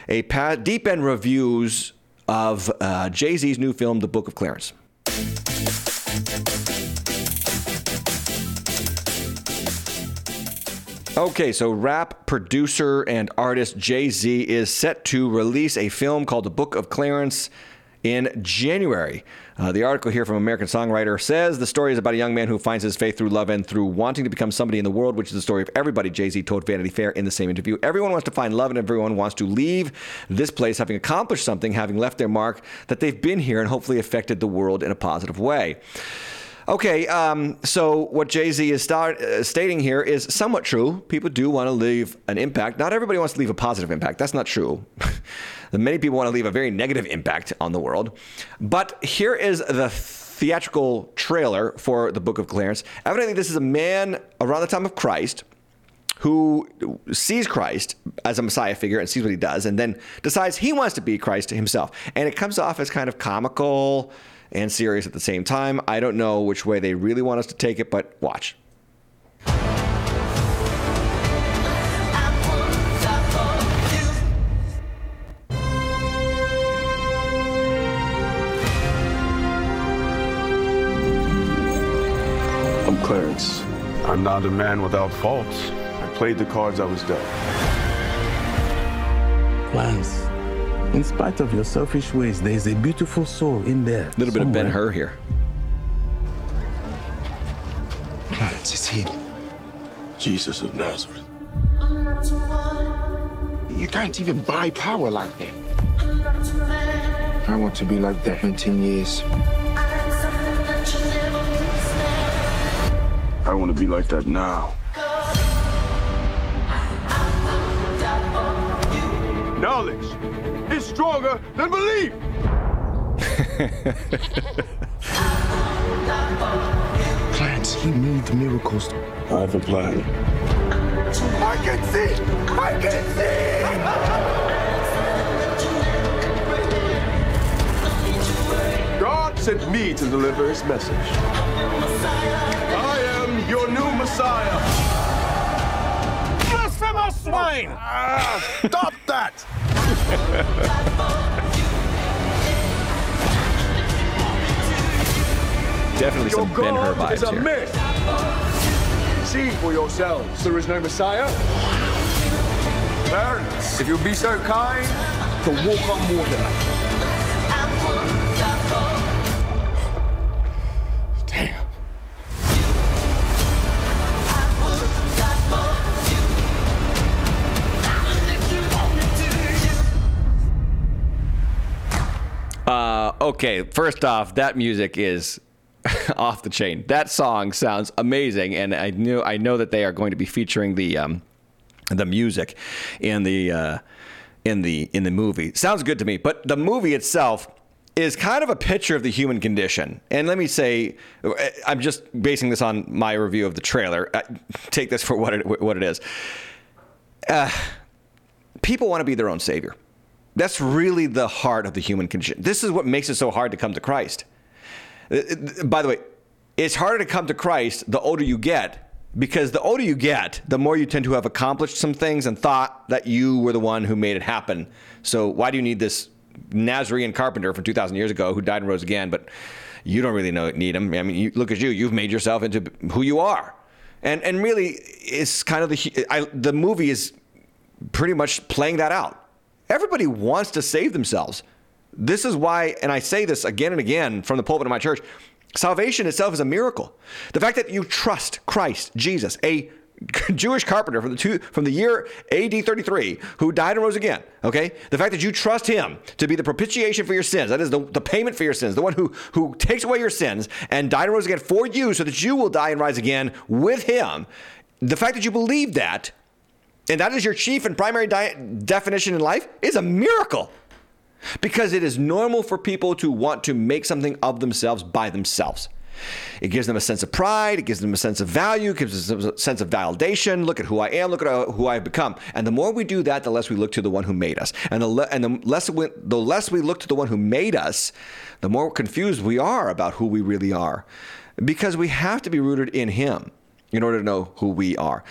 a pa- deep end reviews of uh, Jay Z's new film, The Book of Clarence. Okay, so rap producer and artist Jay Z is set to release a film called The Book of Clarence in January. Uh, the article here from American Songwriter says the story is about a young man who finds his faith through love and through wanting to become somebody in the world, which is the story of everybody. Jay Z told Vanity Fair in the same interview. Everyone wants to find love and everyone wants to leave this place having accomplished something, having left their mark, that they've been here and hopefully affected the world in a positive way. Okay, um, so what Jay Z is start, uh, stating here is somewhat true. People do want to leave an impact. Not everybody wants to leave a positive impact. That's not true. (laughs) Many people want to leave a very negative impact on the world. But here is the theatrical trailer for the Book of Clarence. Evidently, this is a man around the time of Christ who sees Christ as a Messiah figure and sees what he does, and then decides he wants to be Christ himself. And it comes off as kind of comical and serious at the same time. I don't know which way they really want us to take it, but watch. I'm Clarence. I'm not a man without faults. I played the cards I was dealt. Clarence, in spite of your selfish ways, there is a beautiful soul in there. A little bit of Ben Hur here. Clarence, it's him. Jesus of Nazareth. You can't even buy power like that. I want to be like that in 10 years. I want to be like that now. Knowledge is stronger than belief. (laughs) He made the miracles. I have a plan. I can see! I can see! God sent me to deliver his message. I am your new Messiah. Blasphemous swine! Ah, stop that! (laughs) Definitely Your some Ben Hur vibes a here. myth. See for yourselves. There is no Messiah. Parents, if you'll be so kind to walk on water. Uh, okay, first off, that music is (laughs) off the chain. That song sounds amazing, and I knew I know that they are going to be featuring the um, the music in the uh, in the in the movie. Sounds good to me, but the movie itself is kind of a picture of the human condition. And let me say, I'm just basing this on my review of the trailer. Uh, Take this for what it what it is. Uh, people want to be their own savior. That's really the heart of the human condition. This is what makes it so hard to come to Christ. Uh, uh, By the way, it's harder to come to Christ the older you get because the older you get, the more you tend to have accomplished some things and thought that you were the one who made it happen. So why do you need this Nazarene carpenter from 2,000 years ago who died and rose again, but you don't really know need him? I mean, you, look at you. You've made yourself into who you are. And, and really, it's kind of the, I, the movie is pretty much playing that out. Everybody wants to save themselves. This is why, and I say this again and again from the pulpit of my church salvation itself is a miracle. The fact that you trust Christ, Jesus, a (laughs) Jewish carpenter from the two, from the year AD 33 who died and rose again. Okay, the fact that you trust Him to be the propitiation for your sins, that is the, the payment for your sins, the one who who takes away your sins and died and rose again for you, so that you will die and rise again with Him. The fact that you believe that, and that is your chief and primary di- definition in life, is a miracle. Because it is normal for people to want to make something of themselves by themselves. It gives them a sense of pride. It gives them a sense of value. It gives them a sense of validation. Look at who I am. Look at uh, who I've become. And the more we do that, the less we look to the one who made us. And the, le- and the less we, the less we look to the one who made us, the more confused we are about who we really are. Because we have to be rooted in Him in order to know who we are.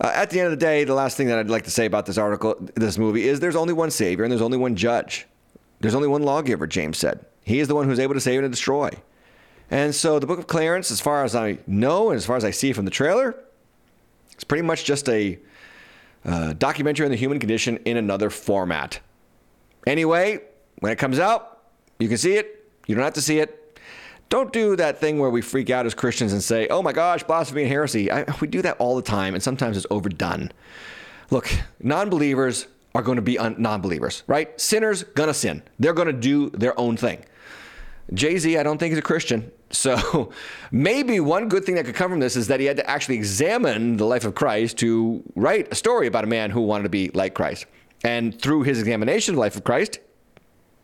Uh, at the end of the day, the last thing that I'd like to say about this article, this movie, is there's only one Savior and there's only one Judge. There's only one lawgiver, James said. He is the one who's able to save and destroy. And so the book of Clarence, as far as I know and as far as I see from the trailer, it's pretty much just a uh, documentary on the human condition in another format. Anyway, when it comes out, you can see it. You don't have to see it. Don't do that thing where we freak out as Christians and say, oh my gosh, blasphemy and heresy. I, we do that all the time, and sometimes it's overdone. Look, non believers are going to be un- non believers, right? Sinners, gonna sin. They're to do their own thing. Jay Z, I don't think he's a Christian. So (laughs) maybe one good thing that could come from this is that he had to actually examine the life of Christ to write a story about a man who wanted to be like Christ. And through his examination of the life of Christ,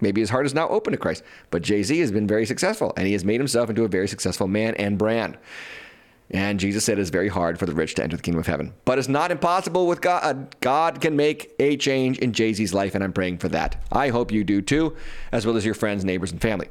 maybe his heart is now open to Christ. But Jay Z has been very successful, and he has made himself into a very successful man and brand. And Jesus said it's very hard for the rich to enter the kingdom of heaven. But it's not impossible with God. God can make a change in Jay Z's life, and I'm praying for that. I hope you do too, as well as your friends, neighbors, and family.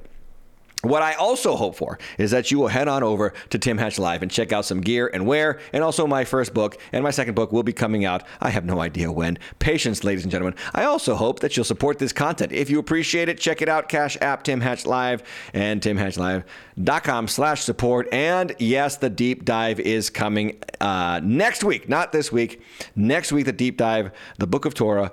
What I also hope for is that you will head on over to Tim Hatch Live and check out some gear and wear, and also my first book and my second book will be coming out. I have no idea when. Patience, ladies and gentlemen. I also hope that you'll support this content. If you appreciate it, check it out. Cash App Tim Hatch Live and timhatchlive.com slash support. And yes, the deep dive is coming uh, next week, not this week. Next week, the deep dive, the Book of Torah,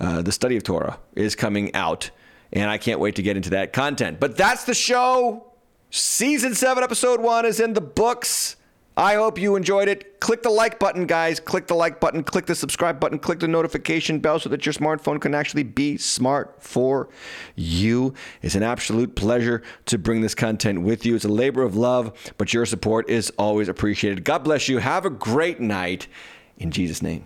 uh, the study of Torah is coming out and I can't wait to get into that content. But that's the show. Season 7, episode 1 is in the books. I hope you enjoyed it. Click the like button, guys. Click the like button, click the subscribe button, click the notification bell so that your smartphone can actually be smart for you. It's an absolute pleasure to bring this content with you. It's a labor of love, but your support is always appreciated. God bless you. Have a great night in Jesus' name.